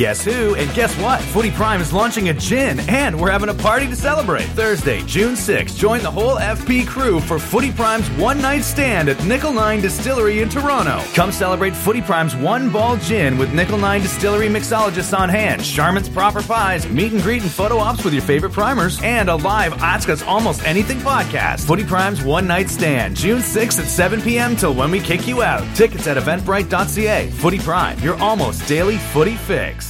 Guess who? And guess what? Footy Prime is launching a gin, and we're having a party to celebrate. Thursday, June 6th, join the whole FP crew for Footy Prime's one night stand at Nickel 9 Distillery in Toronto. Come celebrate Footy Prime's one ball gin with Nickel 9 Distillery mixologists on hand, Charmin's proper pies, meet and greet and photo ops with your favorite primers, and a live Ask Almost Anything podcast. Footy Prime's one night stand, June 6th at 7 p.m. till when we kick you out. Tickets at eventbrite.ca. Footy Prime, your almost daily footy fix.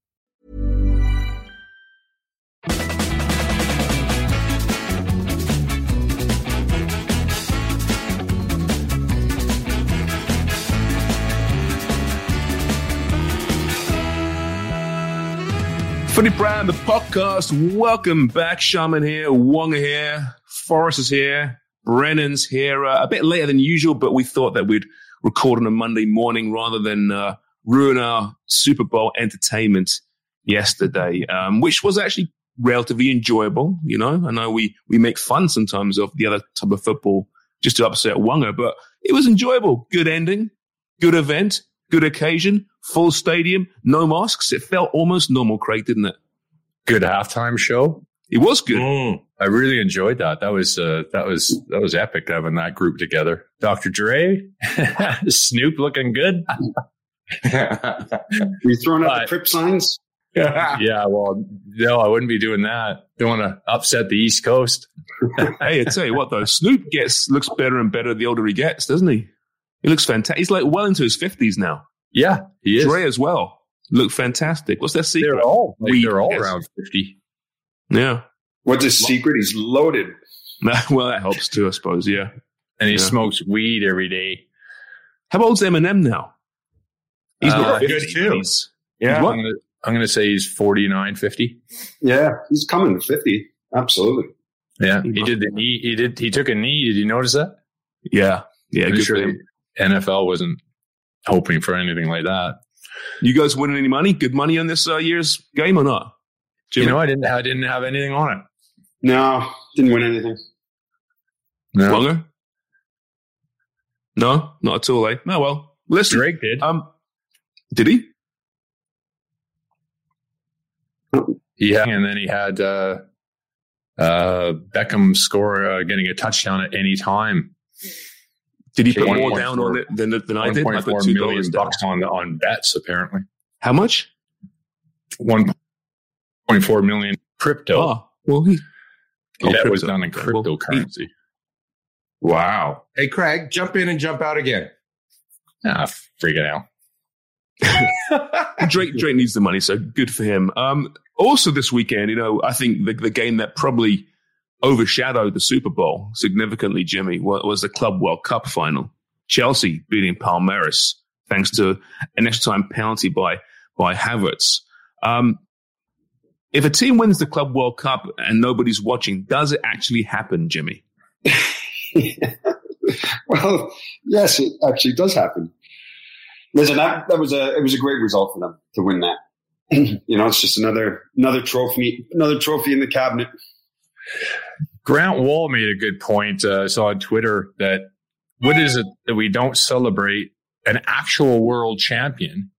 Footy Prime, the podcast. Welcome back. Sharman here, Wonger here, Forrest is here, Brennan's here. Uh, a bit later than usual, but we thought that we'd record on a Monday morning rather than uh, ruin our Super Bowl entertainment yesterday, um, which was actually relatively enjoyable. You know, I know we we make fun sometimes of the other type of football just to upset Wonger, but it was enjoyable. Good ending, good event, good occasion, full stadium, no masks. It felt almost normal, Craig, didn't it? Good halftime show. It was good. Mm, I really enjoyed that. That was uh, that was that was epic having that group together. Dr. Dre, Snoop looking good. you throwing out But- the crip signs? yeah, well, no, I wouldn't be doing that. Don't want to upset the East Coast. hey, I tell you what though, Snoop gets looks better and better the older he gets, doesn't he? He looks fantastic. He's like well into his fifties now. Yeah, he is. Dre as well. Look fantastic. What's their secret? They're all like, Weed, they're all around fifty. Yeah. What's his secret? He's loaded. well, that helps too, I suppose. Yeah. and he Yeah. smokes weed every day. How old's Eminem now? He's Uh, not good 50s. too. He's Yeah, what? I'm gonna, say he's 49, 50. Yeah, he's coming to 50. Absolutely. Yeah, He he did the knee. He did. He took a knee. Did you notice that? Yeah. Yeah. I'm Good sure for him. The NFL wasn't hoping for anything like that. You guys winning any money? Good money on this uh, year's game or not? Jimmy? You know, I didn't. I didn't have anything on it. No, didn't win anything. No, Wonger? No, not at all, eh? No, well. Listen. Drake did. Um, did he? Yeah, and then he had uh, uh, Beckham score uh, getting a touchdown at any time. Did he put more down four- on it than, than I did? I put four two million dollars down. bucks on on bets. Apparently, How much? one point four million crypto. Oh, well, he. oh, that was done in Okay, well, cryptocurrency. Wow. Hey, Craig, jump in and jump out again. Ah, freak it out. Drake Drake needs the money, so good for him. Um, also this weekend, you know, I think the, the game that probably overshadowed the Super Bowl significantly, Jimmy, wa- was the Club World Cup final. Chelsea beating Palmeiras thanks to an extra time penalty by by Havertz. Um, if a team wins the Club World Cup and nobody's watching, does it actually happen, Jimmy? well, yes, it actually does happen. That, that was a it was a great result for them to win that. you know, it's just another another trophy, another trophy in the cabinet. Grant Wahl made a good point. Uh, I saw on Twitter that what is it that we don't celebrate an actual world champion,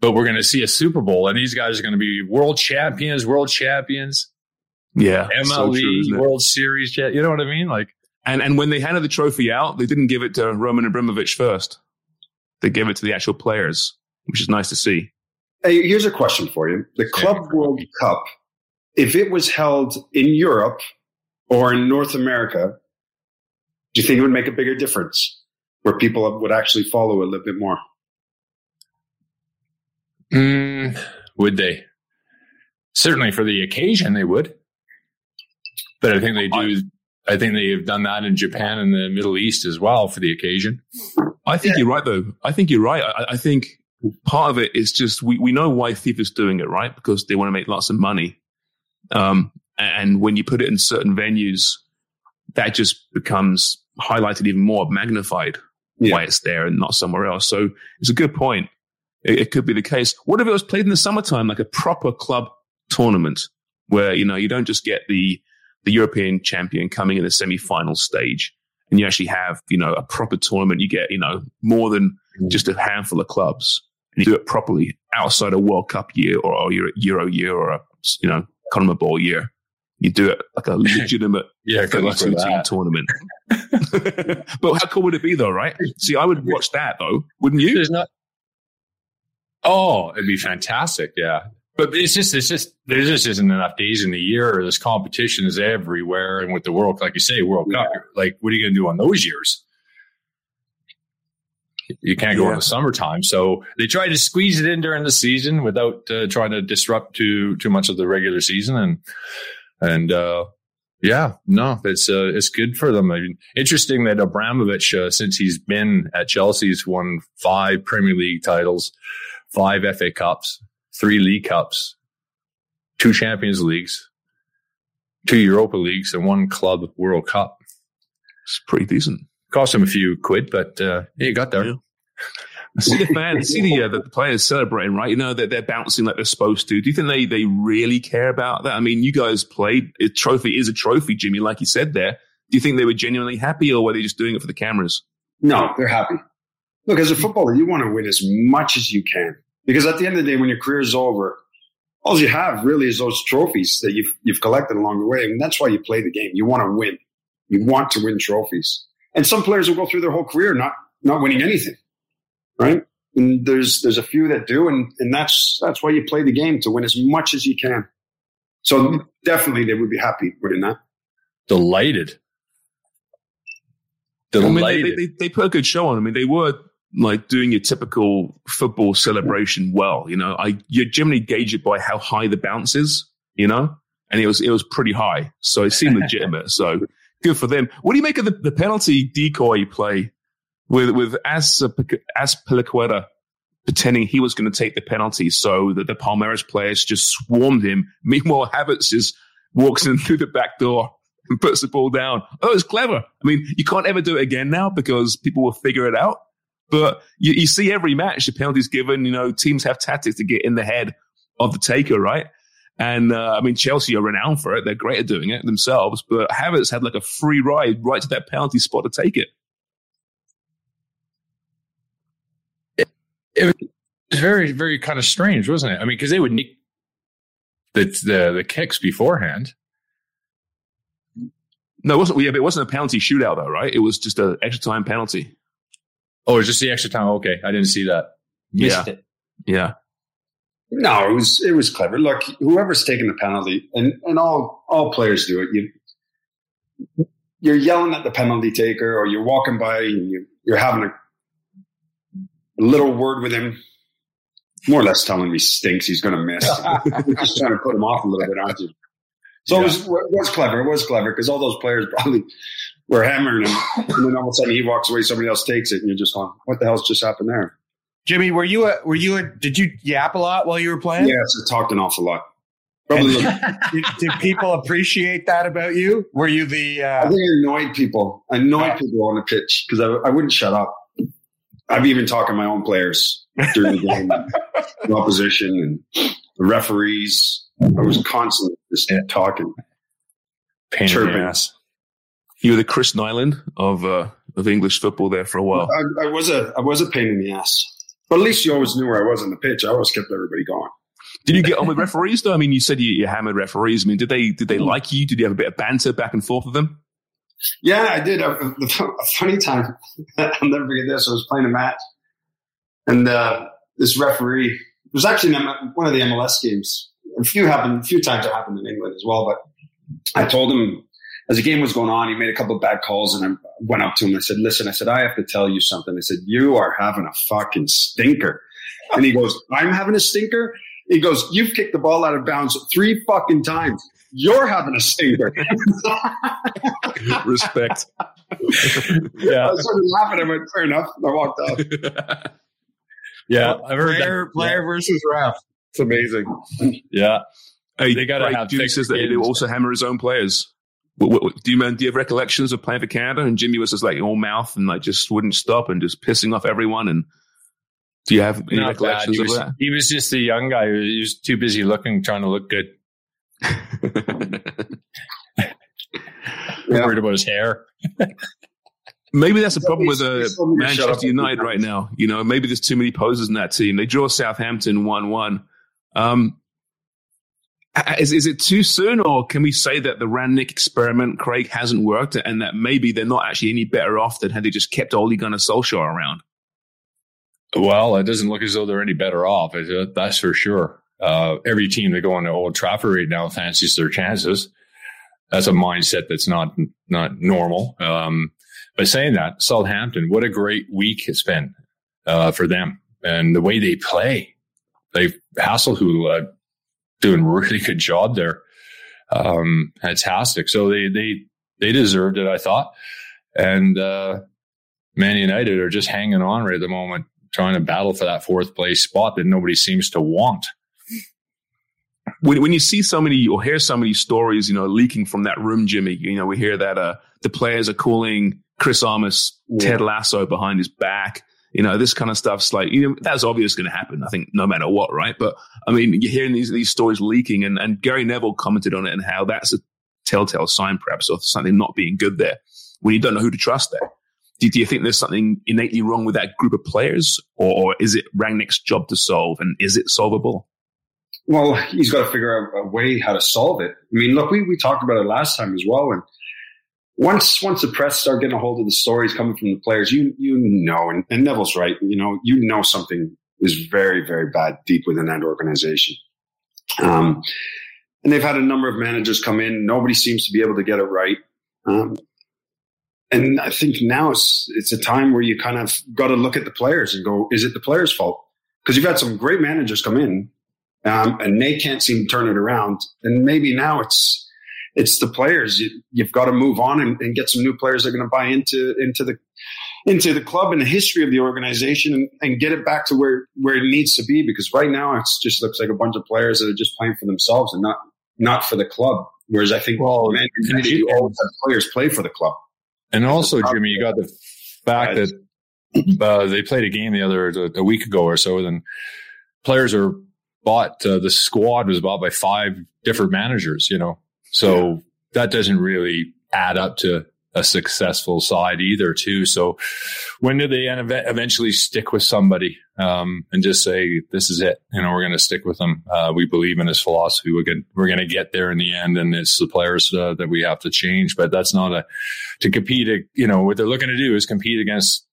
but we're going to see a Super Bowl and these guys are going to be world champions, world champions, Yeah, MLE, so true. World Series. cha- You know what I mean? Like, And and when they handed the trophy out, they didn't give it to Roman Abramovich first. They gave it to the actual players, which is nice to see. Hey, here's a question for you: the Club World Cup, if it was held in Europe or in North America, do you think it would make a bigger difference where people would actually follow a little bit more? Mm, would they? Certainly for the occasion, they would. But I think they do. I think they have done that in Japan and the Middle East as well for the occasion. I think yeah. you're right, though. I think you're right. I, I, think part of it is just we, we know why FIFA's doing it, right? Because they want to make lots of money. Um, and when you put it in certain venues, that just becomes highlighted even more, magnified yeah. why it's there and not somewhere else. So it's a good point. It, it could be the case. What if it was played in the summertime, like a proper club tournament where, you know, you don't just get the, the European champion coming in the semi-final stage and you actually have, you know, a proper tournament. You get, you know, more than mm. just a handful of clubs and you do it properly outside a World Cup year or, or Euro year or a, you know, CONMEBOL year. You do it like a legitimate yeah, two team tournament. but how cool would it be though, right? See, I would watch that though, wouldn't you? There's not. Oh, it'd be fantastic. Yeah. But it's just, it's just, there just isn't enough days in the year. This competition is everywhere. And with the World, like you say, World Cup, like, what are you going to do on those years? You can't go yeah. in the summertime. So they try to squeeze it in during the season without uh, trying to disrupt too, too much of the regular season. And, and, uh, yeah, no, it's uh, it's good for them. I mean, interesting that Abramovich, uh, since he's been at Chelsea, he's won five Premier League titles, five FA Cups, three League Cups, two Champions Leagues, two Europa Leagues, and one Club World Cup. It's pretty decent. Cost him a few quid, but uh, yeah, you got there. Yeah. see the fans, see the, uh, the players celebrating, right? You know that they're, they're bouncing like they're supposed to. Do you think they they really care about that? I mean, you guys played. A trophy is a trophy, Jimmy, like you said there. Do you think they were genuinely happy, or were they just doing it for the cameras? No, they're happy. Look, as a footballer, you want to win as much as you can because at the end of the day, when your career is over, all you have really is those trophies that you've you've collected along the way, and that's why you play the game. You want to win. You want to win trophies. And some players will go through their whole career not not winning anything right? And there's there's a few that do, and and that's that's why you play the game to win as much as you can. So definitely, they would be happy winning that. Delighted. Delighted. I mean, they, they, they put a good show on. I mean, they were like doing your typical football celebration well. You know, I you generally gauge it by how high the bounce is. You know, and it was it was pretty high, so it seemed legitimate. So good for them. What do you make of the, the penalty decoy play with with As Azpilicueta pretending he was going to take the penalty, so that the Palmeiras players just swarmed him. Meanwhile, Havertz just walks in through the back door and puts the ball down. Oh, it's clever. I mean, you can't ever do it again now because people will figure it out. But you, you see every match, the penalties given, you know, teams have tactics to get in the head of the taker, right? And uh, I mean, Chelsea are renowned for it. They're great at doing it themselves. But Havertz had like a free ride right to that penalty spot to take it. it was very, very kind of strange, wasn't it? I mean, because they would need the, the the kicks beforehand. No, it wasn't. Yeah, but it wasn't a penalty shootout, though, right? It was just an extra time penalty. Oh, it was just the extra time. Okay, I didn't see that. Missed yeah, it. yeah. No, it was it was clever. Look, whoever's taking the penalty, and and all all players do it. You you're yelling at the penalty taker, or you're walking by and you, you're having a little word with him, more or less telling me stinks. He's going to miss. just trying to put him off a little bit, aren't you? So yeah. it, was, it was clever. It was clever because all those players probably were hammering him, and then all of a sudden he walks away, somebody else takes it, and you're just going, "What the hell's just happened there?" Jimmy, were you a, were you a, did you yap a lot while you were playing? Yes, I talked an awful lot. Probably. did, did, people appreciate that about you? Were you the? Uh, I think I annoyed people. I annoyed uh, people on the pitch because I, I wouldn't shut up. I've even talked to my own players during the game, the opposition and the referees. I was constantly just yeah. talking, Pain chirping. ass. You were the Chris Nilan of uh, of English football there for a while. I, I, was a I was a pain in the ass, but at least you always knew where I was on the pitch. I always kept everybody going. Did you get on with referees though? I mean, you said you, you hammered referees. I mean, did they did they mm. like you? Did you have a bit of banter back and forth with them? Yeah, I did. A, a funny time. I'll never forget this. I was playing a match, and uh, this referee it was actually one of the MLS games. A few happened. A few times it happened in England as well. But I told him as the game was going on, he made a couple of bad calls, and I went up to him. and I said, "Listen, I said I have to tell you something." I said, "You are having a fucking stinker," and he goes, "I'm having a stinker." He goes, "You've kicked the ball out of bounds three fucking times. You're having a stinker." Respect. yeah, I started laughing. I went, "Fair enough." I walked off. yeah, I've heard player, that. player versus ref. It's amazing. Yeah. Hey, They gotta have Duke says that he also hammer his own players. What, what, what- do you man? Do you have recollections of playing for Canada and Jimmy was just like all mouth and like just wouldn't stop and just pissing off everyone? And do you have any Not bad. recollections He of was, that? he was just a young guy. He was too busy looking, trying to look good. Yeah. Worried about his hair. Maybe that's the problem with Somebody- uh, somebody shut up Manchester United right now. You know, maybe there's too many poses in that team. They draw Southampton one-one. Um, is, is it too soon, or can we say that the Rangnick experiment, Craig, hasn't worked, and that maybe they're not actually any better off than had they just kept Ole Gunnar Solskjaer around? Well, it doesn't look as though they're any better off. uh, That's for sure. Uh, every team that go into Old Trafford right now fancies their chances. That's a mindset that's not not normal. Um, but saying that, Southampton, what a great week it's been uh, for them, and the way they play. They Hasselhoff uh, doing a really good job there. Um, fantastic. So they they they deserved it, I thought. And uh, Man United are just hanging on right at the moment, trying to battle for that fourth place spot that nobody seems to want. when, when you see so many or hear so many stories, you know, leaking from that room, Jimmy, you know, we hear that uh, the players are calling Chris Armas Ted Lasso behind his back. You know, this kind of stuff's like, you know, that's obvious going to happen. I think no matter what, right? But I mean, you're hearing these, these stories leaking and, and Gary Neville commented on it and how that's a telltale sign perhaps of something not being good there when you don't know who to trust there. Do, do you think there's something innately wrong with that group of players or, or is it Rangnick's job to solve and is it solvable? Well, he's got to figure out a way how to solve it. I mean, look, we, we talked about it last time as well. And once once the press start getting a hold of the stories coming from the players, you you know, and, and Neville's right. You know, you know something is very very bad deep within that organization. Um, and they've had a number of managers come in. Nobody seems to be able to get it right. Um, and I think now it's it's a time where you kind of got to look at the players and go, is it the players' fault? Because you've had some great managers come in um, and they can't seem to turn it around. And maybe now it's it's the players. You, you've got to move on and, and get some new players that are going to buy into into the into the club and the history of the organization and, and get it back to where where it needs to be. Because right now it just looks like a bunch of players that are just playing for themselves and not not for the club. Whereas I think Well, Man and you- always have players play for the club. And also, Jimmy, you got the fact that uh, they played a game the other a week ago or so. Then players are bought. Uh, the squad was bought by five different managers. You know, so that doesn't really add up to a successful side either. Too. So when do they eventually stick with somebody um, and just say this is it? You know, we're going to stick with them. Uh, we believe in his philosophy. We're going we're going to get there in the end, and it's the players uh, that we have to change. But that's not a to compete. You know, what they're looking to do is compete against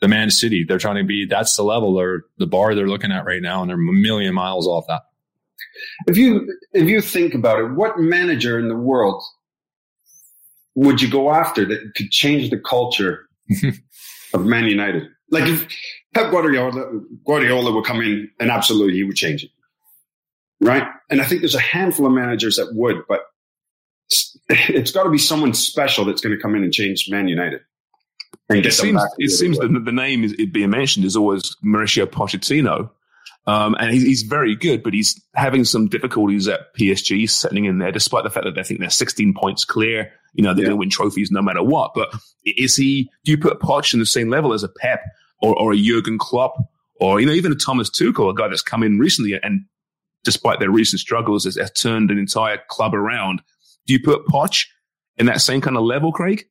the Man City. They're trying to be. That's the level or the bar they're looking at right now, and they're a million miles off that. If you if you think about it, what manager in the world would you go after that could change the culture of Man United? Like if Pep Guardiola, Guardiola would come in and absolutely he would change it, right? And I think there's a handful of managers that would, but it's- it's got to be someone special that's going to come in and change Man United. And It seems it seems that the, name is being mentioned is always Mauricio Pochettino, um, and he's, he's very good, but he's having some difficulties at PSG settling in there, despite the fact that they think they're 16 points clear. You know they're Yeah. going to win trophies no matter what. But is he? Do you put Poch in the same level as a Pep or, or a Jurgen Klopp or you know even a Thomas Tuchel, a guy that's come in recently and despite their recent struggles has, has turned an entire club around? Do you put Poch in that same kind of level, Craig?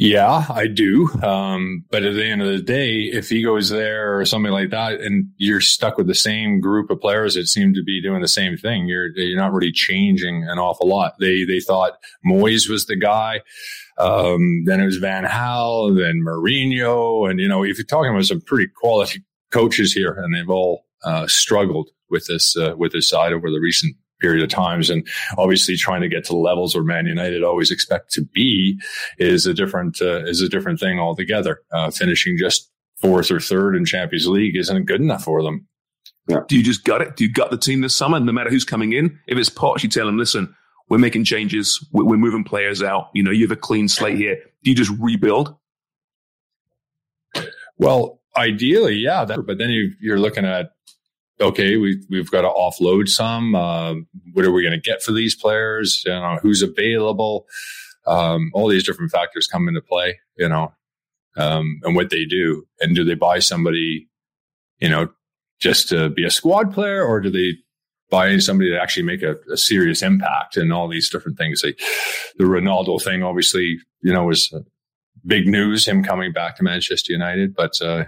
Yeah, I do. Um, but at the end of the day, if he goes there or something like that, and you're stuck with the same group of players that seem to be doing the same thing, you're you're not really changing an awful lot. They they thought Moyes was the guy. Um, then it was Van Gaal, then Mourinho, and you know, if you're talking about some pretty quality coaches here, and they've all uh, struggled with this uh, with this side over the recent period of times. And obviously trying to get to the levels where Man United always expect to be is a different, uh, is a different thing altogether. Uh, finishing just fourth or third in Champions League isn't good enough for them. Yeah. Do you just gut it? Do you gut the team this summer, no matter who's coming in? If it's Poch, you tell them, listen, we're making changes. We're moving players out. You know, you have a clean slate here. Do you just rebuild? Well, ideally, yeah. That, but then you, you're looking at okay, we, we've got to offload some. Uh, what are we going to get for these players? You know, who's available? Um, all these different factors come into play, you know, um, and what they do. And do they buy somebody, you know, just to be a squad player or do they buy somebody to actually make a, a serious impact and all these different things? Like the Ronaldo thing, obviously, you know, was big news, him coming back to Manchester United, but, uh,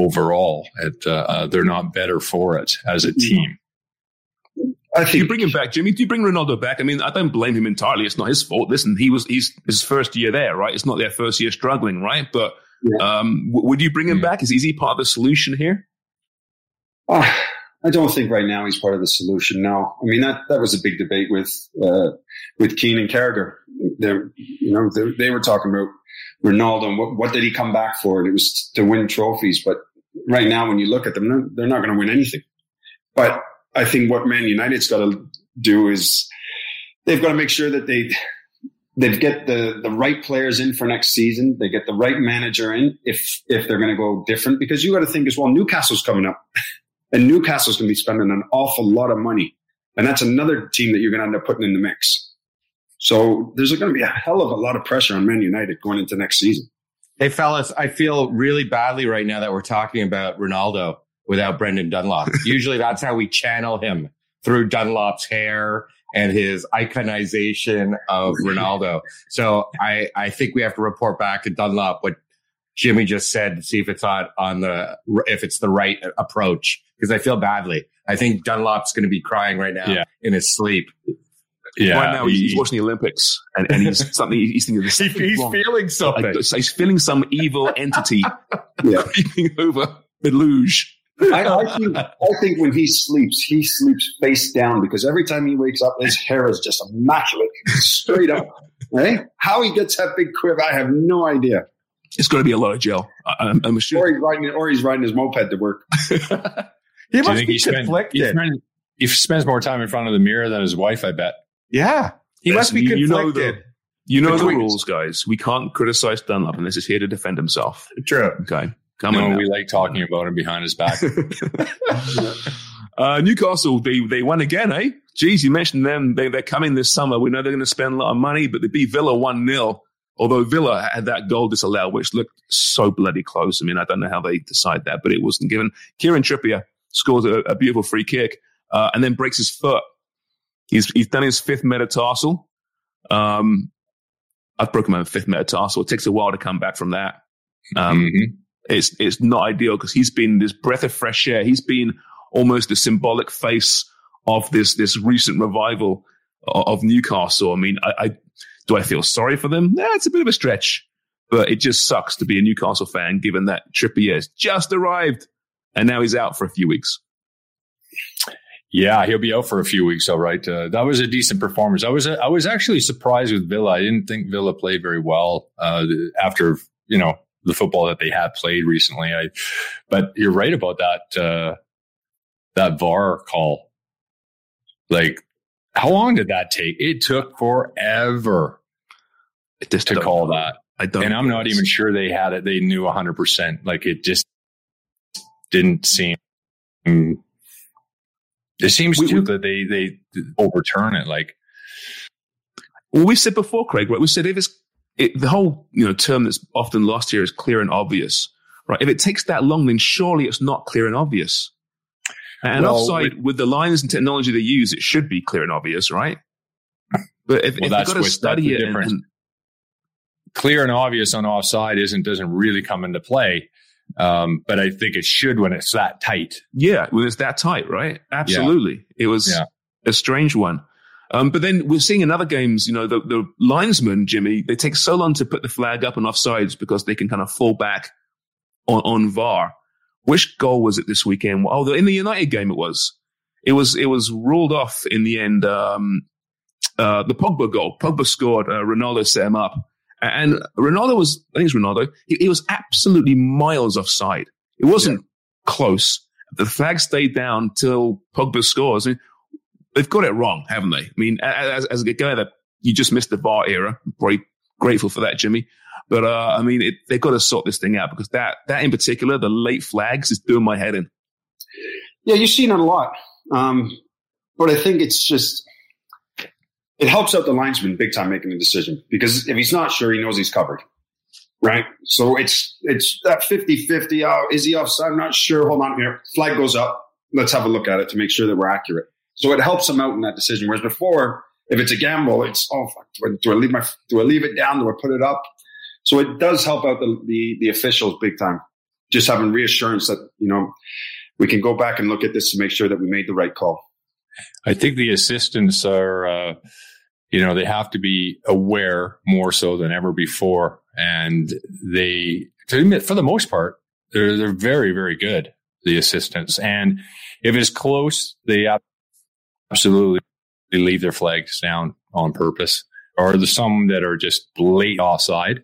overall. It, uh, uh, they're not better for it as a team. I think you bring him back, Jimmy. Do you bring Ronaldo back? I mean, I don't blame him entirely. It's not his fault. Listen, he was he's his first year there, right? It's not their first year struggling, right? But yeah. um, w- would you bring him yeah. back? Is, is he part of the solution here? Oh, I don't think right now he's part of the solution. No, I mean that that was a big debate with uh, with Keane and Carragher. They, you know, they, they were talking about Ronaldo and what, what did he come back for? And it was to win trophies. But right now, when you look at them, they're not going to win anything. But I think what Man United's got to do is they've got to make sure that they they get the the right players in for next season. They get the right manager in if if they're going to go different. Because you got to think as well, Newcastle's coming up, and Newcastle's going to be spending an awful lot of money, and that's another team that you're going to end up putting in the mix. So there's going to be a hell of a lot of pressure on Man United going into next season. Hey, fellas, I feel really badly right now that we're talking about Ronaldo without Brendan Dunlop. Usually that's how we channel him through Dunlop's hair and his iconization of Ronaldo. So I, I think we have to report back to Dunlop what Jimmy just said to see if it's on, on the, if it's the right approach. Cause I feel badly. I think Dunlop's going to be crying right now yeah. in his sleep. Yeah, right now he's, he's watching the Olympics and, and he's something he's thinking this. he's feeling something. he's feeling some evil entity creeping over the luge. I, I, think, I think when he sleeps, he sleeps face down because every time he wakes up, his hair is just immaculate, straight up. Right? Eh? How he gets that big crib, I have no idea. It's going to be a lot of gel. I'm, I'm sure. Or he's riding, or he's riding his moped to work. he must be conflicted. Spend, he spends more time in front of the mirror than his wife, I bet. Yeah. He must be conflicted. You know the, you know the rules, guys. We can't criticize Dunlop unless he's here to defend himself. True. Okay. Come no, on. we like talking about him behind his back. uh, Newcastle, they, they won again, eh? Geez, you mentioned them. They, they're coming this summer. We know they're going to spend a lot of money, but they beat Villa 1 0. Although Villa had that goal disallowed, which looked so bloody close. I mean, I don't know how they decide that, but it wasn't given. Kieran Trippier scores a, a beautiful free kick uh, and then breaks his foot He's he's done his fifth metatarsal. Um, I've broken my fifth metatarsal. It takes a while to come back from that. Um, mm-hmm. It's it's not ideal because he's been this breath of fresh air. He's been almost the symbolic face of this this recent revival of, of Newcastle. I mean, I, I, do I feel sorry for them? Yeah, it's a bit of a stretch, but it just sucks to be a Newcastle fan given that Trippier has just arrived and now he's out for a few weeks. Yeah, he'll be out for a few weeks. All right, uh, that was a decent performance. I was I was actually surprised with Villa. I didn't think Villa played very well uh, after you know the football that they had played recently. I, but you're right about that uh, that VAR call. Like, how long did that take? It took forever to call know. that. I don't and I'm not even sure they had it. They knew 100. percent Like it just didn't seem it seems we, too that they they overturn it. Like, well, we said before, Craig. Right? We said if it's it, the whole you know term that's often lost here is clear and obvious. Right? If it takes that long, then surely it's not clear and obvious. And well, offside, we, with the lines and technology they use, it should be clear and obvious, right? But if, well, if you've got to study it, and, and, clear and obvious on offside isn't doesn't really come into play. Um, but I think it should when it's that tight. Yeah, when it's that tight, right? Absolutely. Yeah. It was yeah. a strange one. Um, but then we're seeing in other games, you know, the, the linesmen, Jimmy, they take so long to put the flag up on offsides because they can kind of fall back on, on VAR. Which goal was it this weekend? Oh, in the United game it was. it was it was ruled off in the end. Um, uh, the Pogba goal, Pogba scored. Uh, Ronaldo set him up, and Ronaldo was I think it's Ronaldo. He, he was absolutely miles offside. It wasn't yeah. close. The flag stayed down till Pogba scores. I mean, they've got it wrong, haven't they? I mean, as, as a guy that you just missed the VAR era, very grateful for that, Jimmy. But uh, I mean, it, they've got to sort this thing out because that that in particular, the late flags, is doing my head in. Yeah, you've seen it a lot, um, but I think it's just it helps out the linesman big time making a decision because if he's not sure, he knows he's covered, right? So it's it's that 50-50. Oh, is he offside? I'm not sure. Hold on here. Flag goes up. Let's have a look at it to make sure that we're accurate. So it helps him out in that decision. Whereas before, if it's a gamble, it's oh fuck, do I, do I leave my do I leave it down? Do I put it up? So it does help out the, the, the officials big time. Just having reassurance that, you know, we can go back and look at this to make sure that we made the right call. I think the assistants are, uh, you know, they have to be aware more so than ever before. And they, to admit, for the most part, they're, they're very, very good, the assistants. And if it's close, they absolutely leave their flags down on purpose. Or there's some that are just late offside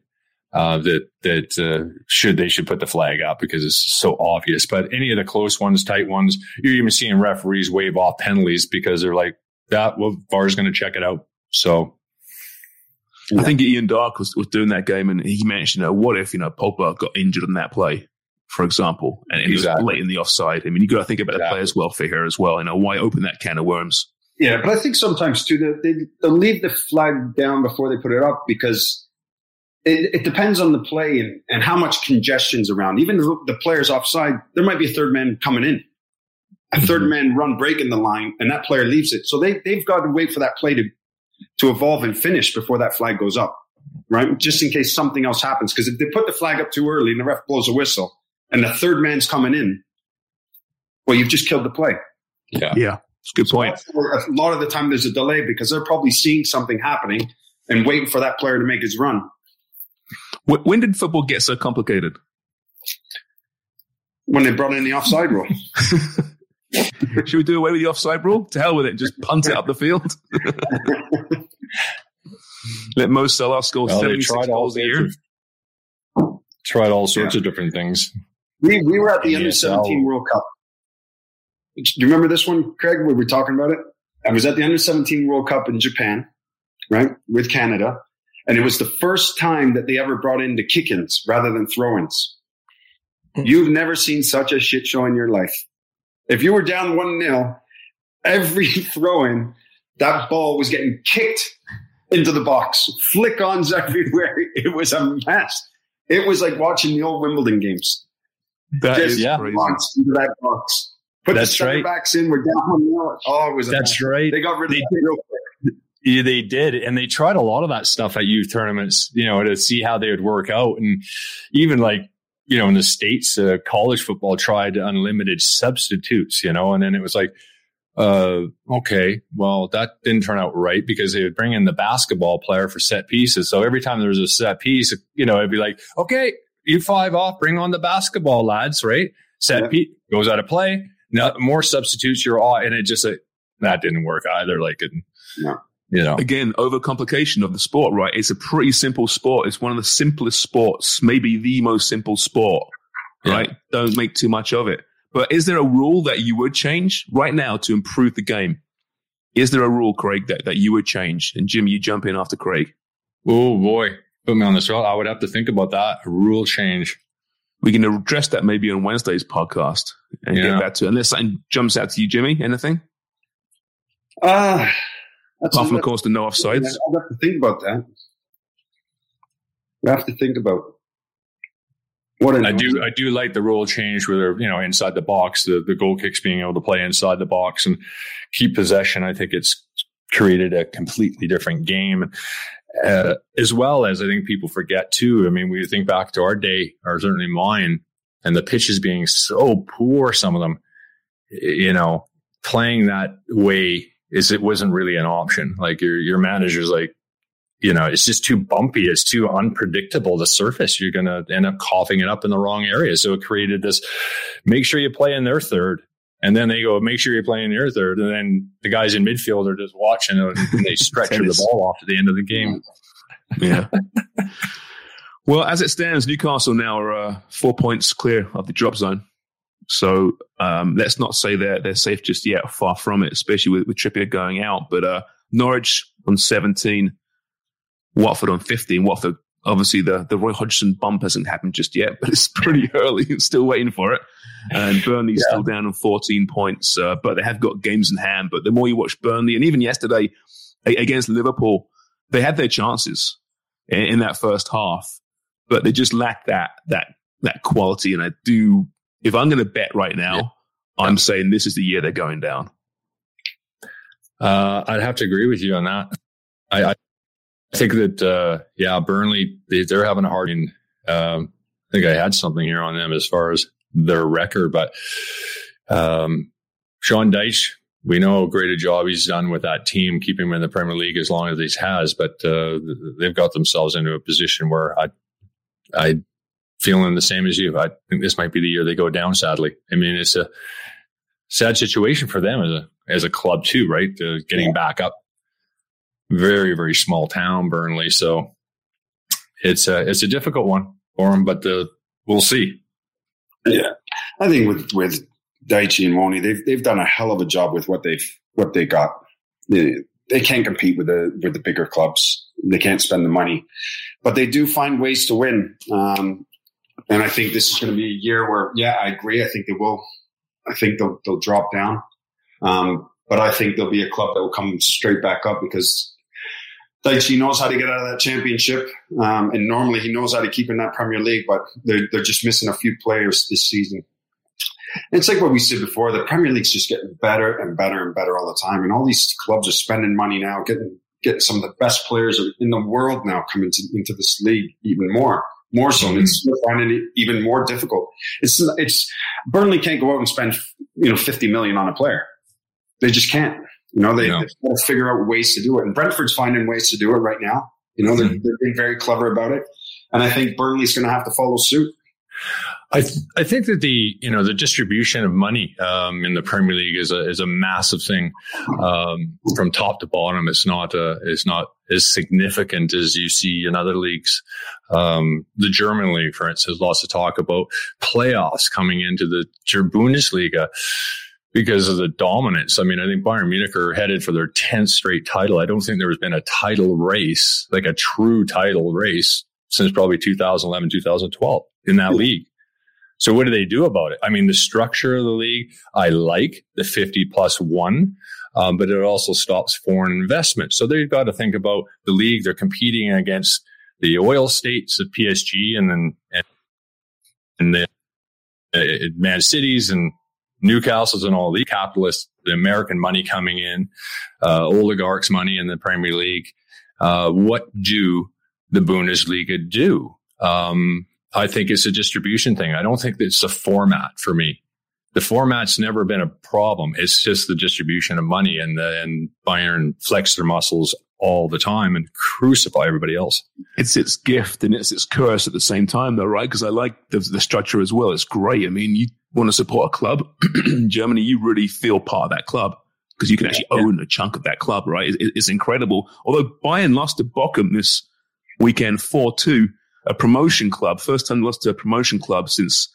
uh, that that uh, should they should put the flag up because it's so obvious. But any of the close ones, tight ones, you're even seeing referees wave off penalties because they're like, "That well, VAR's going to check it out." So. I think Ian Darke was, was doing that game, and he mentioned, you know, what if you know Pogba got injured in that play, for example, and it exactly. was late in the offside. I mean, you got to think about exactly. the players' welfare here as well. You know, why open that can of worms? Yeah, but I think sometimes too they they leave the flag down before they put it up because it, it, depends on the play and, and how much congestion's around. Even the, the player's offside, there might be a third man coming in, a 3rd mm-hmm. man run breaking the line, and that player leaves it. So they they've got to wait for that play to to evolve and finish before that flag goes up, right? Just in case something else happens. Because if they put the flag up too early and the ref blows a whistle, and the third man's coming in, well, you've just killed the play. Yeah, yeah, it's a good point. A lot of the time, there's a delay because they're probably seeing something happening and waiting for that player to make his run. When did football get so complicated? When they brought in the offside rule. Should we do away with the offside rule? To hell with it. Just punt it up the field. Let Mo Salah score well, 76 goals a year. Of, tried all sorts yeah. of different things. We, we were at the Under 17 World Cup. Do you remember this one, Craig? We were talking about it. I was at the Under 17 World Cup in Japan, right, with Canada. And it was the first time that they ever brought in the kick-ins rather than throw-ins. Hmm. You've never seen such a shit show in your life. If you were down one nil, every throw-in, that ball was getting kicked into the box. Flick-ons everywhere. It was a mess. It was like watching the old Wimbledon games. That Just is yeah. crazy. into that box. Put That's the center right. backs in. We're down one nil. Oh, it was. That's right. They got rid of they, that real quick. Yeah, they did, and they tried a lot of that stuff at youth tournaments, you know, to see how they would work out, and even like you know, in the states, uh, college football tried unlimited substitutes, you know, and then it was like, uh, okay, well, that didn't turn out right because they would bring in the basketball player for set pieces. So every time there was a set piece, you know, it'd be like, okay, you five off, bring on the basketball lads, right? Set yeah. piece goes out of play. Now more substitutes, you're all, and it just like, that didn't work either. Like, it, no. You know, again, overcomplication of the sport, right? It's a pretty simple sport. It's one of the simplest sports, maybe the most simple sport, right? Don't make too much of it. But is there a rule that you would change right now to improve the game? Is there a rule, Craig, that, that you would change? And Jim, you jump in after Craig. Oh boy, put me on the spot. I would have to think about that. A rule change. We can address that maybe on Wednesday's podcast and yeah. get back to it. Unless something jumps out to you, Jimmy, anything? Uh, that's Apart from, of course, the no offsides. I'll have to think about that. We have to think about what I do. I do like the rule change where they're you know inside the box, the the goal kicks being able to play inside the box and keep possession. I think it's created a completely different game. Uh, as well as I think people forget too. I mean, we think back to our day, or certainly mine, and the pitches being so poor, some of them, you know, playing that way is it wasn't really an option. Like your your manager's like, you know, it's just too bumpy. It's too unpredictable. The surface, you're going to end up coughing it up in the wrong area. So it created this. Make sure you play in their third. And then they go, make sure you're playing your third. And then the guys in midfield are just watching it and they stretch the ball off at the end of the game. Yeah. well, as it stands, Newcastle now are uh, four points clear of the drop zone. So um, let's not say they're they're safe just yet. Far from it, especially with, with Trippier going out. But uh, Norwich on 17, Watford on 15. Watford, obviously, the the Roy Hodgson bump hasn't happened just yet, but it's pretty early. still waiting for it. And Burnley's yeah. still down on 14 points, uh, but they have got games in hand. But the more you watch Burnley, and even yesterday against Liverpool, they had their chances in, in that first half, but they just lack that that that quality. And I do, if I'm going to bet right now, yeah. I'm saying this is the year they're going down. Uh, I'd have to agree with you on that. I, I think that, uh, yeah, Burnley, they, are having a hard time. Um, I think I had something here on them as far as their record, but, um, Sean Dyche, we know how great a job he's done with that team, keeping him in the Premier League as long as he has, but, uh, they've got themselves into a position where I, I feeling the same as you. I think this might be the year they go down, sadly. I mean, it's a sad situation for them as a, as a club too, right? Uh, getting yeah. back up. Very, very small town, Burnley. So it's a, it's a difficult one for them, but the, we'll see. Yeah. I think with, with Dyche and Woney, they've, they've done a hell of a job with what they've, what they got. They, they can't compete with the, with the bigger clubs. They can't spend the money, but they do find ways to win. Um, and I think this is going to be a year where, yeah, I agree. I think they will. I think they'll they'll drop down. Um, but I think there'll be a club that will come straight back up because Dyche knows how to get out of that championship. Um, and normally he knows how to keep in that Premier League, but they're, they're just missing a few players this season. It's like what we said before. The Premier League's just getting better and better and better all the time. And all these clubs are spending money now, getting, getting some of the best players in the world now coming to, into this league even more more so. And it's finding it even more difficult. It's it's Burnley can't go out and spend you know fifty million on a player. They just can't. You know, they, no. they to figure out ways to do it. And Brentford's finding ways to do it right now. You know, they're, mm-hmm. they're being very clever about it. And I think Burnley's going to have to follow suit. I th- I think that the you know the distribution of money um, in the Premier League is a is a massive thing um, from top to bottom. It's not uh, it's not as significant as you see in other leagues. Um, the German league, for instance, lots of talk about playoffs coming into the Bundesliga because of the dominance. I mean, I think Bayern Munich are headed for their 10th straight title. I don't think there has been a title race, like a true title race since probably 2011, 2012 in that league. So what do they do about it? I mean, the structure of the league, I like the 50 plus one, um, but it also stops foreign investment. So they've got to think about the league. They're competing against the oil states of PSG and then, and, and the uh, Man Cities and Newcastle's and all the capitalists, the American money coming in, uh, oligarchs money in the Premier League. Uh, what do the Bundesliga do? Um, I think it's a distribution thing. I don't think it's a format for me. The format's never been a problem. It's just the distribution of money and the, and Bayern flex their muscles all the time and crucify everybody else. It's its gift and it's its curse at the same time, though, right? Because I like the, the, structure as well. It's great. I mean, you want to support a club in Germany, you really feel part of that club because you can actually yeah. own a chunk of that club, right? It, it's incredible. Although Bayern lost to Bochum this weekend 4 2 a promotion club. First time lost to a promotion club since,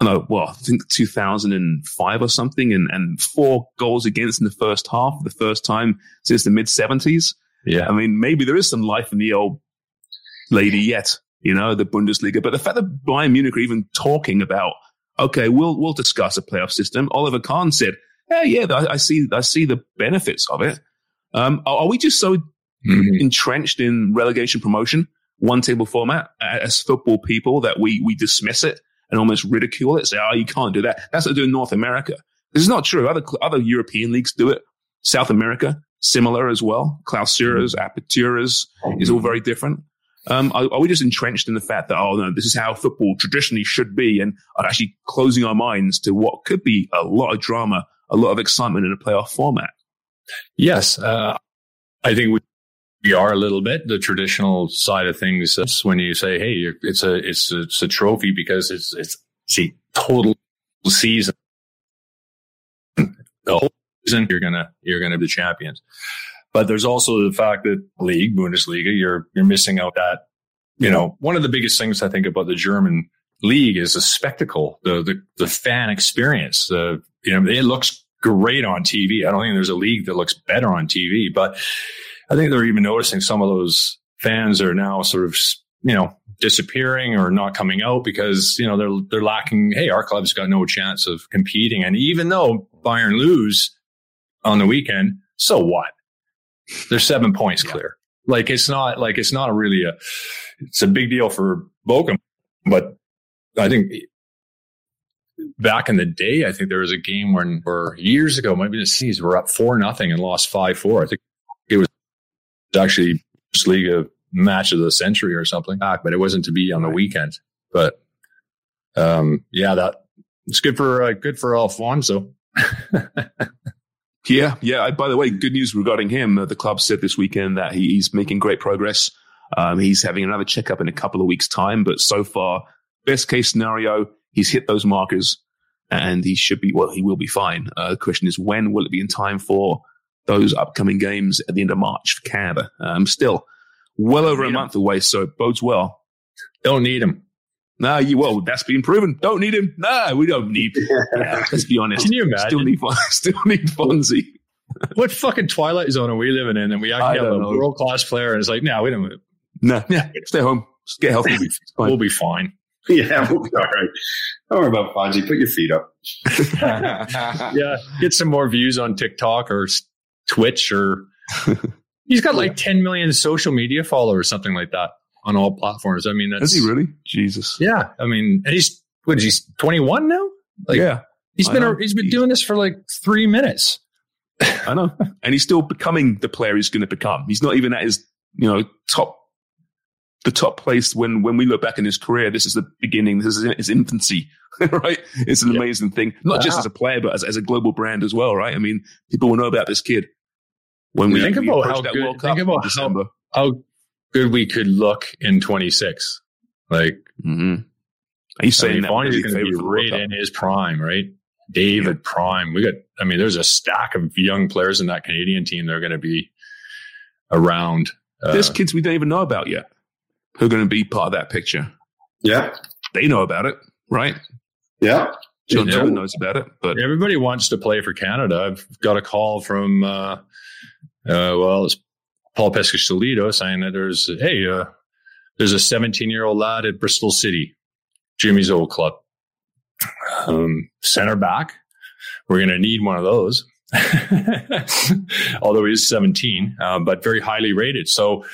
I know, well, I think 2005 or something, and, and four goals against in the first half, the first time since the mid 70s. Yeah. I mean, maybe there is some life in the old lady yet, you know, the Bundesliga. But the fact that Bayern Munich are even talking about, okay, we'll, we'll discuss a playoff system. Oliver Kahn said, yeah, yeah, I, I see, I see the benefits of it. Um, are, are we just so mm-hmm. entrenched in relegation promotion one table format as football people that we, we dismiss it and almost ridicule it. Say, oh, you can't do that. That's what they do in North America. This is not true. Other, other European leagues do it. South America, similar as well. Clausuras, aperturas is all very different. Um, are, are, we just entrenched in the fact that, oh no, this is how football traditionally should be and are actually closing our minds to what could be a lot of drama, a lot of excitement in a playoff format? Yes. Uh, I think we, we are a little bit the traditional side of things. That's when you say, "Hey, it's a it's a, it's a trophy because it's it's see total season the whole season, you're gonna you're gonna be the champions. But there's also the fact that league, Bundesliga, you're you're missing out that, you know, one of the biggest things I think about the German league is the spectacle, the the, the fan experience. The you know, it looks great on TV. I don't think there's a league that looks better on TV, but I think they're even noticing some of those fans are now sort of, you know, disappearing or not coming out because, you know, they're, they're lacking. Hey, our club's got no chance of competing. And even though Bayern lose on the weekend, so what? They're seven points yeah. clear. Like it's not like it's not really a, it's a big deal for Bochum, but I think back in the day, I think there was a game when, or years ago, maybe the Seas were up four nothing and lost five four. I think it was actually Bundesliga match of the century or something but it wasn't to be on the weekend. But um, yeah, that it's good for uh, good for Alphonso. yeah, yeah. By the way, good news regarding him. Uh, the club said this weekend that he, he's making great progress. Um, he's having another checkup in a couple of weeks' time, but so far, best case scenario, he's hit those markers and he should be, well, he will be fine. Uh, the question is, when will it be in time for those upcoming games at the end of March for Canada? Um, still well over a month him. away, so it bodes well. Don't need him. No, you well, that's been proven. Don't need him. No, we don't need. Yeah, let's be honest. Can you imagine? Still need, still need Fonzie. what fucking twilight zone are we living in? And we actually have a world class player, and it's like, no, we don't. No, yeah, stay home. Just get healthy. we'll be fine. Yeah, we'll be all right. Don't worry about Fonzie. Put your feet up. yeah, get some more views on TikTok or Twitch or. He's got like 10 million social media followers, something like that, on all platforms. I mean, that's. Is he really? Jesus. Yeah, I mean, and he's what? He's 21 now. Like, yeah, he's been a, he's been doing this for like three minutes. I know, and he's still becoming the player he's going to become. He's not even at his you know top the top place when when we look back in his career. This is the beginning. This is his infancy, right? It's an amazing thing, not just as a player, but as, as a global brand as well, right? I mean, people will know about this kid when we think we about how good, think about how, how, good we could look in 26. Like, mm-hmm. are you saying I mean, that going to be right in his prime, right? David yeah. Prime. We got, I mean, there's a stack of young players in that Canadian team that are going to be around. Uh, there's kids we don't even know about yet who are going to be part of that picture. Yeah. They know about it, right? Yeah. John Tobin knows about it, but everybody wants to play for Canada. I've got a call from, uh, uh, well, it's Paul Peschisolido saying that there's, hey, uh, there's a 17 year old lad at Bristol City, Jimmy's old club, um, center back. We're going to need one of those. Although he's 17, uh, but very highly rated. So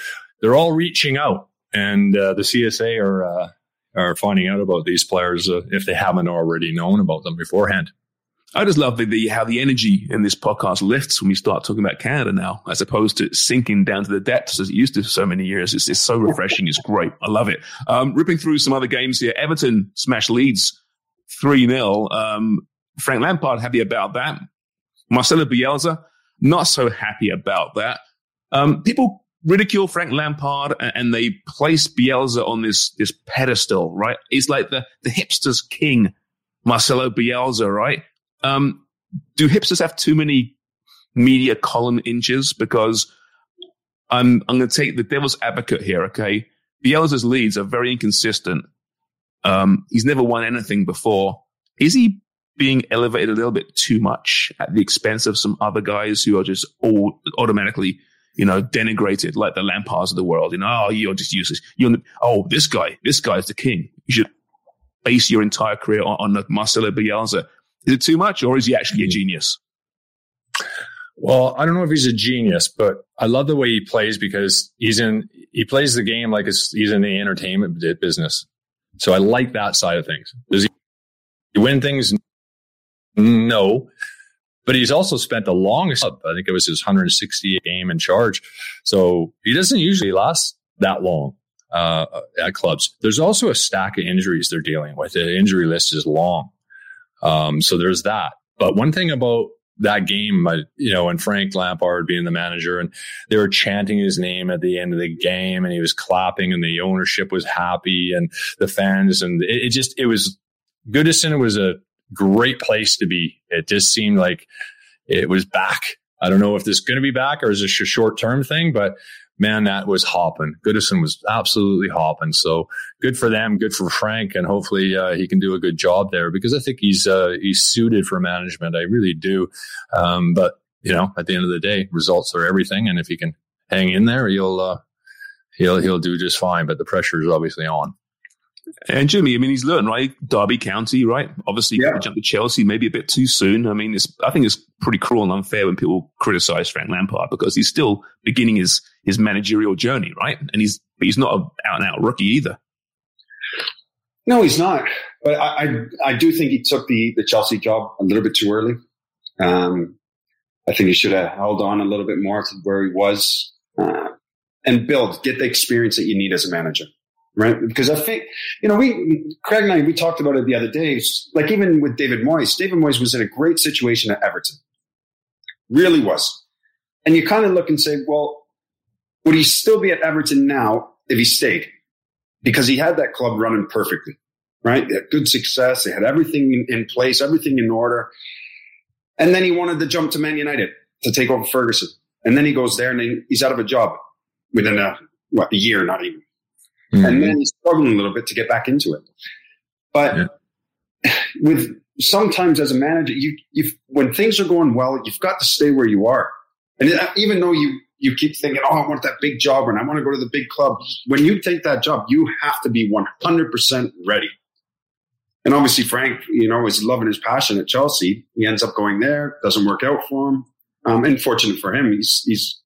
they're all reaching out and uh, the CSA are uh, are finding out about these players uh, if they haven't already known about them beforehand. I just love the, the, how the energy in this podcast lifts when we start talking about Canada now, as opposed to sinking down to the depths as it used to for so many years. It's, it's so refreshing. It's great. I love it. Um, ripping through some other games here. Everton smashed Leeds 3 0. Um, Frank Lampard happy about that. Marcelo Bielsa, not so happy about that. Um, people ridicule Frank Lampard and they place Bielsa on this this pedestal, right? He's like the the hipsters king, Marcelo Bielsa, right? Um, do hipsters have too many media column inches? Because I'm I'm going to take the devil's advocate here. Okay, Bielsa's Leeds are very inconsistent. Um, he's never won anything before. Is he being elevated a little bit too much at the expense of some other guys who are just all automatically you know, denigrated like the Lampards of the world. You know, oh, you're just useless. You're, oh, this guy, this guy's the king. You should base your entire career on, on Marcelo Bielsa. Is it too much or is he actually a genius? Well, I don't know if he's a genius, but I love the way he plays because he's in, he plays the game like he's in the entertainment business. So I like that side of things. Does he win things? No. But he's also spent the longest, I think it was his 160 game in charge. So he doesn't usually last that long uh, at clubs. There's also a stack of injuries they're dealing with. The injury list is long. Um, so there's that. But one thing about that game, you know, and Frank Lampard being the manager and they were chanting his name at the end of the game and he was clapping and the ownership was happy and the fans and it, it just, it was Goodison was a great place to be. It just seemed like it was back. I don't know if this is going to be back or is this a short term thing, but man, that was hopping. Goodison was absolutely hopping. So good for them, good for Frank, and hopefully uh, he can do a good job there because I think he's uh, he's suited for management. I really do. Um, but you know, at the end of the day, results are everything, and if he can hang in there, he'll uh, he'll he'll do just fine. But the pressure is obviously on. And Jimmy, I mean, he's learned, right? Derby County, right? Obviously, yeah. jump to Chelsea maybe a bit too soon. I mean, it's, I think it's pretty cruel and unfair when people criticize Frank Lampard because he's still beginning his, his managerial journey, right? And he's, he's not an out and out rookie either. No, he's not. But I, I, I, do think he took the, the Chelsea job a little bit too early. Um, I think he should have held on a little bit more to where he was, uh, and build, get the experience that you need as a manager right? Because I think, you know, we, Craig and I, we talked about it the other day. Like even with David Moyes, David Moyes was in a great situation at Everton. Really was. And you kind of look and say, well, would he still be at Everton now if he stayed? Because he had that club running perfectly, right? They had good success. They had everything in place, everything in order. And then he wanted to jump to Man United to take over Ferguson. And then he goes there and he's out of a job within a, what, a year, not even. Mm-hmm. And then he's struggling a little bit to get back into it. But yeah. with sometimes as a manager, you, you when things are going well, you've got to stay where you are. And even though you, you keep thinking, oh, I want that big job and I want to go to the big club. When you take that job, you have to be 100% ready. And obviously, Frank, you know, is loving his passion at Chelsea. He ends up going there, doesn't work out for him. Um, and fortunate for him, he's, he's,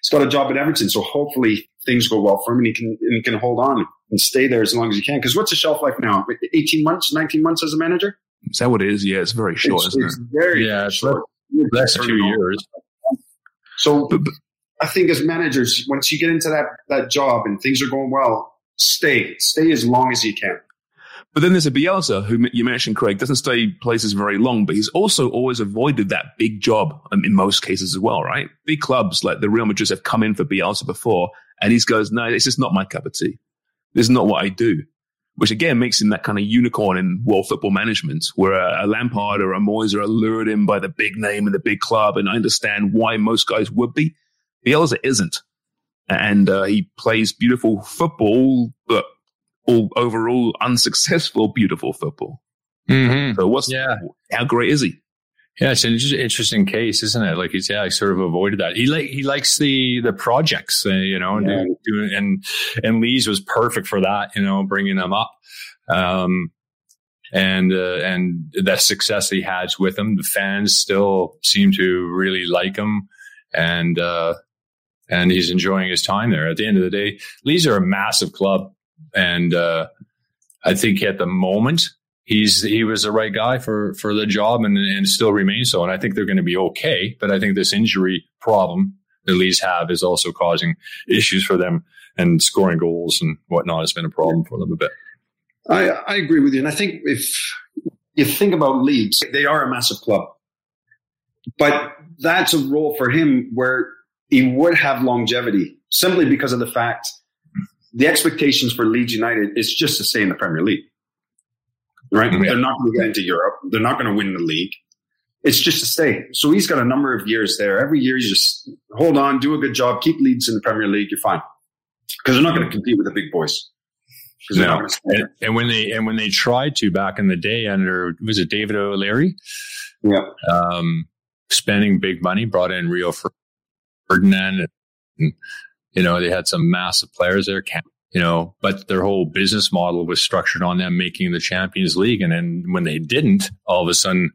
he's got a job at Everton. So hopefully things go well for him and he can, and he can hold on and stay there as long as he can. Because what's the shelf life now? 18 months, 19 months as a manager? Is that what it is? Yeah, it's very short, it's, isn't it's it? Very yeah, short. Less two years. So but, but, I think as managers, once you get into that, that job and things are going well, stay, stay as long as you can. But then there's a Bielsa who you mentioned, Craig, doesn't stay places very long, but he's also always avoided that big job um, in most cases as well, right? Big clubs like the Real Madrid have come in for Bielsa before, and he goes, no, this is not my cup of tea. This is not what I do. Which again makes him that kind of unicorn in world football management, where a, a Lampard or a Moyes are allured in by the big name and the big club, and I understand why most guys would be. Bielsa isn't, and uh, he plays beautiful football, but all overall unsuccessful, beautiful football. Mm-hmm. So what's yeah? How great is he? Yeah, it's an interesting case, isn't it? Like he's yeah, he sort of avoided that. He like he likes the the projects, uh, you know, and yeah. doing and and Leeds was perfect for that, you know, bringing them up, um, and uh, and the success he has with them, the fans still seem to really like him, and uh, and he's enjoying his time there. At the end of the day, Leeds are a massive club, and uh, I think at the moment he's he was the right guy for for the job and and still remains so. And I think they're going to be okay. But I think this injury problem the Leeds have is also causing issues for them, and scoring goals and whatnot has been a problem for them a bit. I, I agree with you, and I think if you think about Leeds, they are a massive club, but that's a role for him where he would have longevity simply because of the fact the expectations for Leeds United is just to stay in the Premier League right? Yeah. They're not going to get into Europe. They're not going to win the league. It's just to stay. So he's got a number of years there. Every year, you just hold on, do a good job, keep Leeds in the Premier League. You're fine because they're not going to compete with the big boys. No. And, and, when they and when they tried to back in the day under was it David O'Leary? Yeah. Um, spending big money, brought in Rio Ferdinand. And, you know, they had some massive players there you know, but their whole business model was structured on them making the Champions League. And then when they didn't, all of a sudden,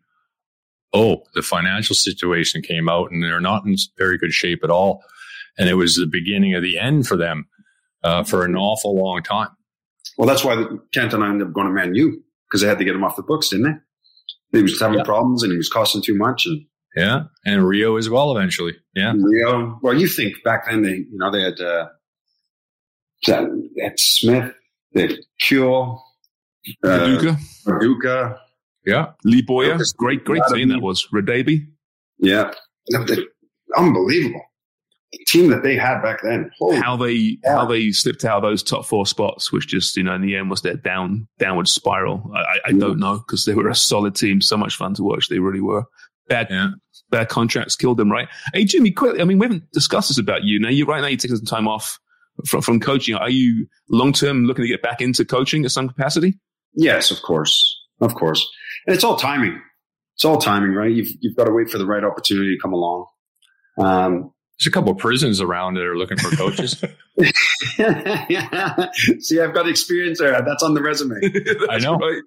oh, the financial situation came out and they're not in very good shape at all. And it was the beginning of the end for them uh, for an awful long time. Well, that's why Cantona ended up going to Man U because they had to get him off the books, didn't they? He was having yeah. problems and he was costing too much. And yeah, and Rio as well eventually. Yeah, Rio. Well, you think back then they, you know, they had uh, at Smith, the Cure, uh, Duca. Yeah. Lee Bowyer. Great, great team that was. Radebe. Yeah. Unbelievable. The team that they had back then. Holy how they yeah. how they slipped out of those top four spots, which just you know in the end was their down downward spiral. I, I yeah. don't know because they were a solid team, so much fun to watch. They really were. bad yeah. bad contracts killed them, right? Hey, Jimmy, quickly, I mean, we haven't discussed this about you. Now, you right now you're taking some time off from, from coaching. Are you long term looking to get back into coaching at some capacity? Yes, of course, of course. And it's all timing. It's all timing, right? You've you've got to wait for the right opportunity to come along. Um, there's a couple of prisons around that are looking for coaches. See, I've got experience there. That's on the resume. I know. Right.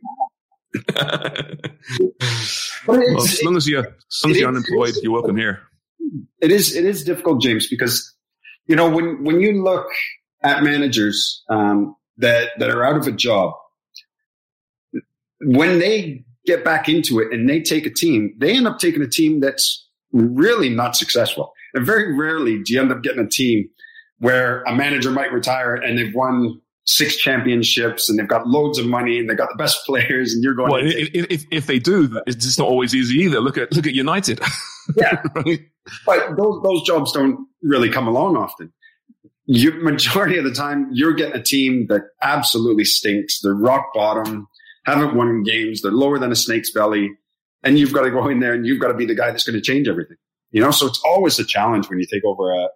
well, as long as you're, as long as you're unemployed, you're welcome here. It is it is difficult, James, because you know when when you look at managers um, that that are out of a job, when they get back into it and they take a team, they end up taking a team that's really not successful. And very rarely do you end up getting a team where a manager might retire and they've won six championships and they've got loads of money and they've got the best players and you're going. Well, if, if, if, they do, it's just not always easy either. Look at look at United. yeah, right? But those those jobs don't really come along often. You majority of the time, you're getting a team that absolutely stinks. They're rock bottom, haven't won games. They're lower than a snake's belly, and you've got to go in there and you've got to be the guy that's going to change everything. You know, so it's always a challenge when you take over a,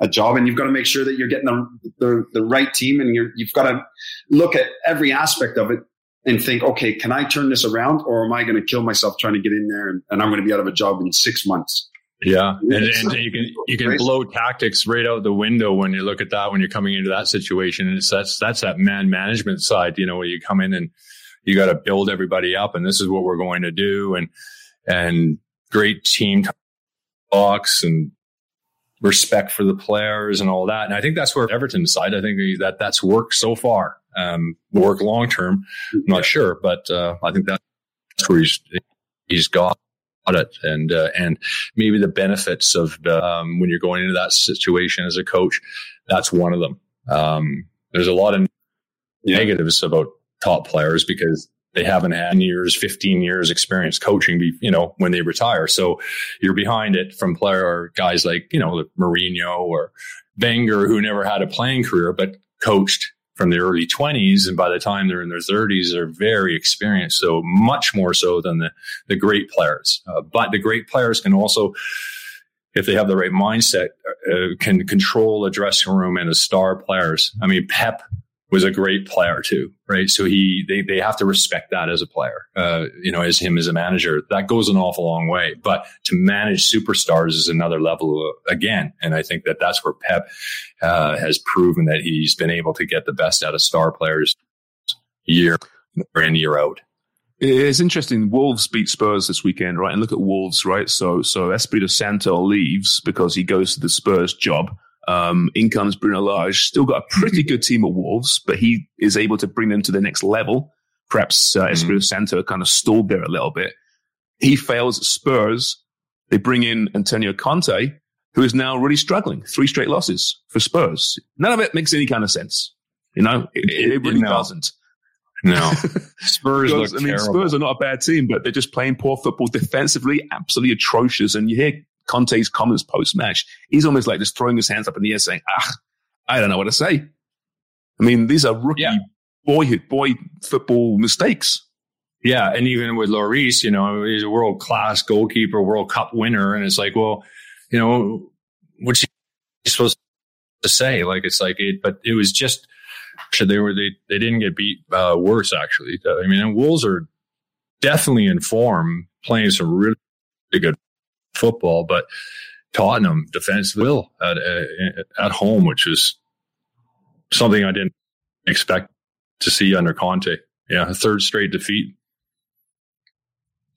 a job and you've got to make sure that you're getting the, the, the right team and you you've got to look at every aspect of it and think, okay, can I turn this around or am I going to kill myself trying to get in there and, and I'm going to be out of a job in six months? Yeah, and, and, you can you can blow tactics right out the window when you look at that when you're coming into that situation, and it's that's that's that man management side. You know, where you come in and you got to build everybody up, and this is what we're going to do, and and great team talks and respect for the players and all that. And I think that's where Everton side, I think that that's worked so far. Um, work long term, I'm not sure, but uh, I think that's where he's he's got and uh, and maybe the benefits of um, when you're going into that situation as a coach, that's one of them. Um, there's a lot of yeah. negatives about top players because they haven't had years, 15 years experience coaching, you know, when they retire. So you're behind it from player guys like, you know, Mourinho or Wenger, who never had a playing career, but coached from the early 20s. And by the time they're in their 30s, they're very experienced. So much more so than the, the great players. Uh, but the great players can also, if they have the right mindset, uh, can control a dressing room and a star players. I mean, Pep was a great player too, right? So he, they, they have to respect that as a player, uh, you know, as him as a manager. That goes an awful long way. But to manage superstars is another level again. And I think that that's where Pep uh, has proven that he's been able to get the best out of star players year in year out. It's interesting. Wolves beat Spurs this weekend, right? And look at Wolves, right? So, so Espirito Santo leaves because he goes to the Spurs job. Um, in comes Bruno Lage, still got a pretty good team at Wolves, but he is able to bring them to the next level. Perhaps uh, Espirito mm. Santo kind of stalled there a little bit. He fails at Spurs. They bring in Antonio Conte, who is now really struggling. Three straight losses for Spurs. None of it makes any kind of sense. You know, it, it really no. doesn't. No, Spurs because, I mean, terrible. Spurs are not a bad team, but they're just playing poor football defensively, absolutely atrocious. And you hear Conte's comments post match, he's almost like just throwing his hands up in the air saying, ah, I don't know what to say. I mean, these are rookie yeah. boyhood, boy football mistakes. Yeah. And even with Lloris, you know, he's a world class goalkeeper, World Cup winner. And it's like, well, you know, what's he supposed to say? Like, it's like it, but it was just, they were, they, they didn't get beat uh, worse, actually. I mean, Wolves are definitely in form, playing some really good football, but Tottenham defense will at, at home, which is something I didn't expect to see under Conte. Yeah, a third straight defeat.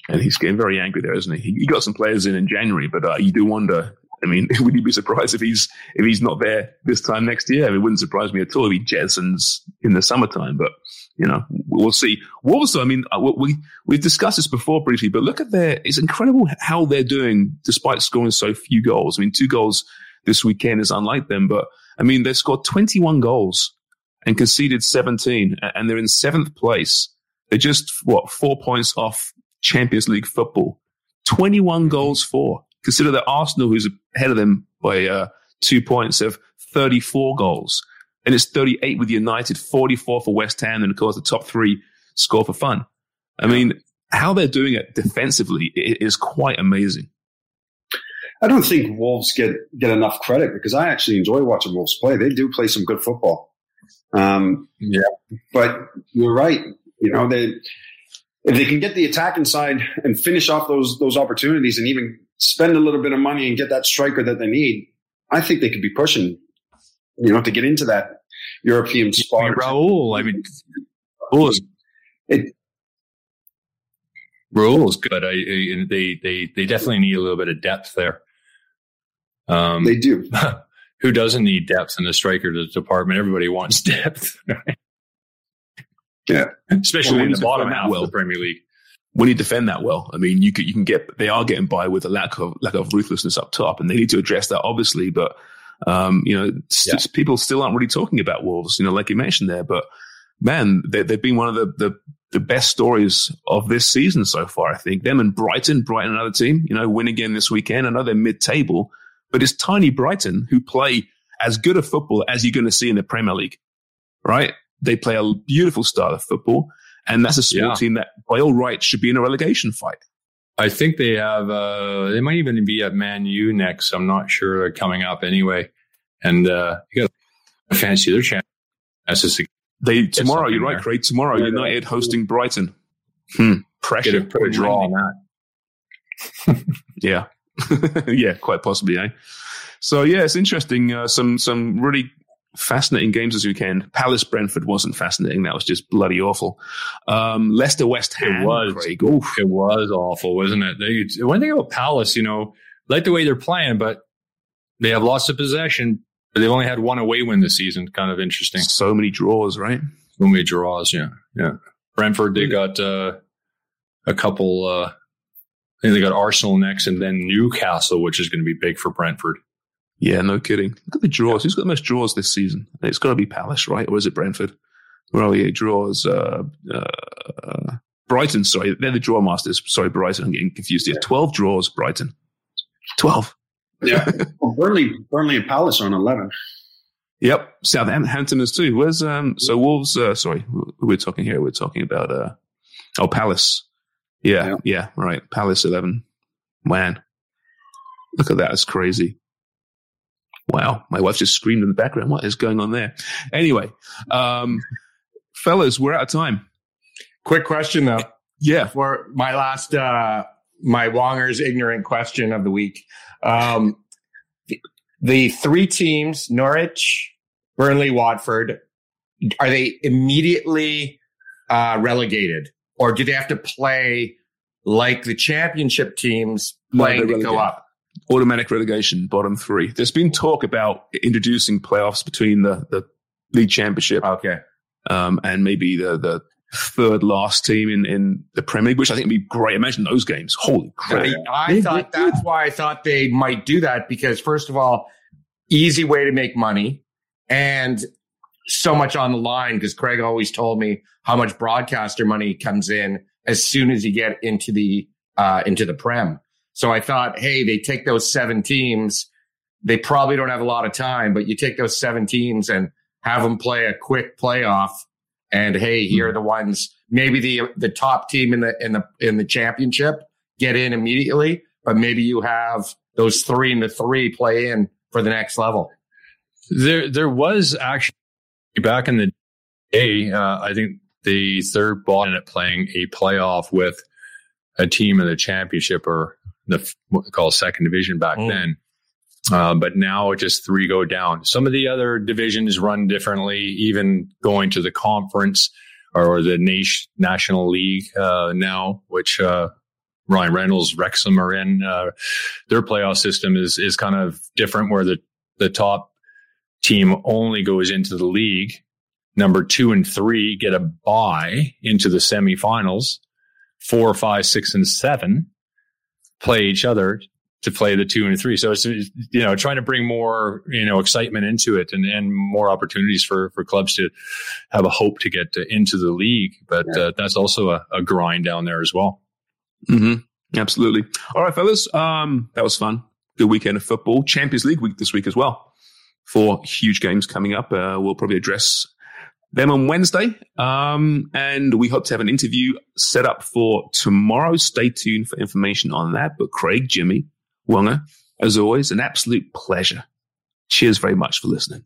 And he's getting very angry there, isn't he? He got some players in in January, but uh, you do wonder. I mean, would you be surprised if he's if he's not there this time next year? I mean, it wouldn't surprise me at all if he jettisons in the summertime. But you know, we'll see. Also, I mean, uh, we we've discussed this before briefly, but look at their. It's incredible how they're doing despite scoring so few goals. I mean, two goals this weekend is unlike them, but I mean, they scored 21 goals and conceded 17, and they're in seventh place. They're just what four points off Champions League football. 21 goals for. Consider that Arsenal, who's ahead of them by uh, two points, have 34 goals and it's 38 with United, 44 for West Ham, and of course the top three score for fun. I mean, how they're doing it defensively is quite amazing. I don't think Wolves get get enough credit because I actually enjoy watching Wolves play. They do play some good football. Um, yeah, but you're right. You know, they if they can get the attacking side and finish off those those opportunities, and even spend a little bit of money and get that striker that they need, I think they could be pushing. You know, to get into that European spot. I mean, Raul, I mean, Raul is it, Raul is good. I, I, they they they definitely need a little bit of depth there. Um, they do. who doesn't need depth in the striker department? Everybody wants depth. yeah, especially well, in the bottom half well. of the Premier League. When you defend that well, I mean, you can you can get they are getting by with a lack of lack of ruthlessness up top, and they need to address that obviously. But um, you know, yeah. people still aren't really talking about Wolves. You know, like you mentioned there, but man, they, have been one of the, the the best stories of this season so far. I think them and Brighton, Brighton another team, you know, win again this weekend. I know they're mid table, but it's tiny Brighton who play as good a football as you're going to see in the Premier League, right? They play a beautiful style of football. And that's a small yeah. team that by all rights should be in a relegation fight. I think they have, uh, they might even be at Man U next. I'm not sure they're coming up anyway. And, uh, you got to fancy their chances. They, tomorrow, you're right, there. Craig. Tomorrow, yeah, United hosting Brighton. Hmm. Pressure. Put a draw on that. yeah. yeah, quite possibly, eh? So yeah, it's interesting. Uh, some some really fascinating games this weekend. Palace Brentford wasn't fascinating. That was just bloody awful. Um, Leicester West Ham. It was. Craig. It was awful, wasn't it? They, one thing about Palace, you know, like the way they're playing, but they have lots of possession. But they've only had one away win this season. Kind of interesting. So many draws, right? So many draws. Yeah, yeah. Brentford, they got uh, a couple. Uh, I think they got Arsenal next and then Newcastle, which is going to be big for Brentford. Yeah, no kidding. Look at the draws. Who's got the most draws this season? It's got to be Palace, right? Or is it Brentford? Where are we? Draws. Uh, uh, Brighton, sorry. They're the draw masters. Sorry, Brighton. I'm getting confused here. 12 draws, Brighton. 12. Yeah. well, Burnley, Burnley and Palace are on 11. Yep. Southampton is too. Where's, um, so Wolves, uh, sorry, we're talking here. We're talking about, uh, oh, Palace. Yeah, yeah, yeah, right. Palace 11. Man, look at that. It's crazy. Wow. My wife just screamed in the background. What is going on there? Anyway, um, fellas, we're out of time. Quick question though. Yeah. For my last, uh, my Wonger's ignorant question of the week. Um, the, three teams, Norwich, Burnley, Watford, are they immediately uh, relegated? or do they have to play like the championship teams playing no, to go up? Automatic relegation, bottom three. There's been talk about introducing playoffs between the, the league championship. Okay. Um, and maybe the, the third last team in, in the Premier League, which I think would be great. Imagine those games. Holy crap. I, I thought that's why I thought they might do that because first of all, easy way to make money. And so much on the line because Craig always told me how much broadcaster money comes in as soon as you get into the uh, into the prem. So I thought, hey, they take those seven teams. They probably don't have a lot of time, but you take those seven teams and have them play a quick playoff. And hey, here are the ones. Maybe the the top team in the in the in the championship get in immediately, but maybe you have those three and the three play in for the next level. There, there was actually back in the day, uh, I think the third ball ended up playing a playoff with a team in the championship or the what we call second division back mm. then. Uh, but now just three go down. Some of the other divisions run differently, even going to the conference or the nation, national league uh, now, which uh, Ryan Reynolds, Wrexham are in. Uh, their playoff system is is kind of different, where the the top team only goes into the league. Number two and three get a bye into the semifinals. Four, five, six, and seven play each other to play the two and the three. So it's, you know, trying to bring more, you know, excitement into it and, and more opportunities for, for clubs to have a hope to get to, into the league. But yeah. uh, that's also a, a, grind down there as well. Mm-hmm. Absolutely. All right, fellas. Um, that was fun. Good weekend of football. Champions League week this week as well four huge games coming up. Uh, we'll probably address them on Wednesday. Um, and we hope to have an interview set up for tomorrow. Stay tuned for information on that. But Craig, Jimmy, Wonger, as always, an absolute pleasure. Cheers very much for listening.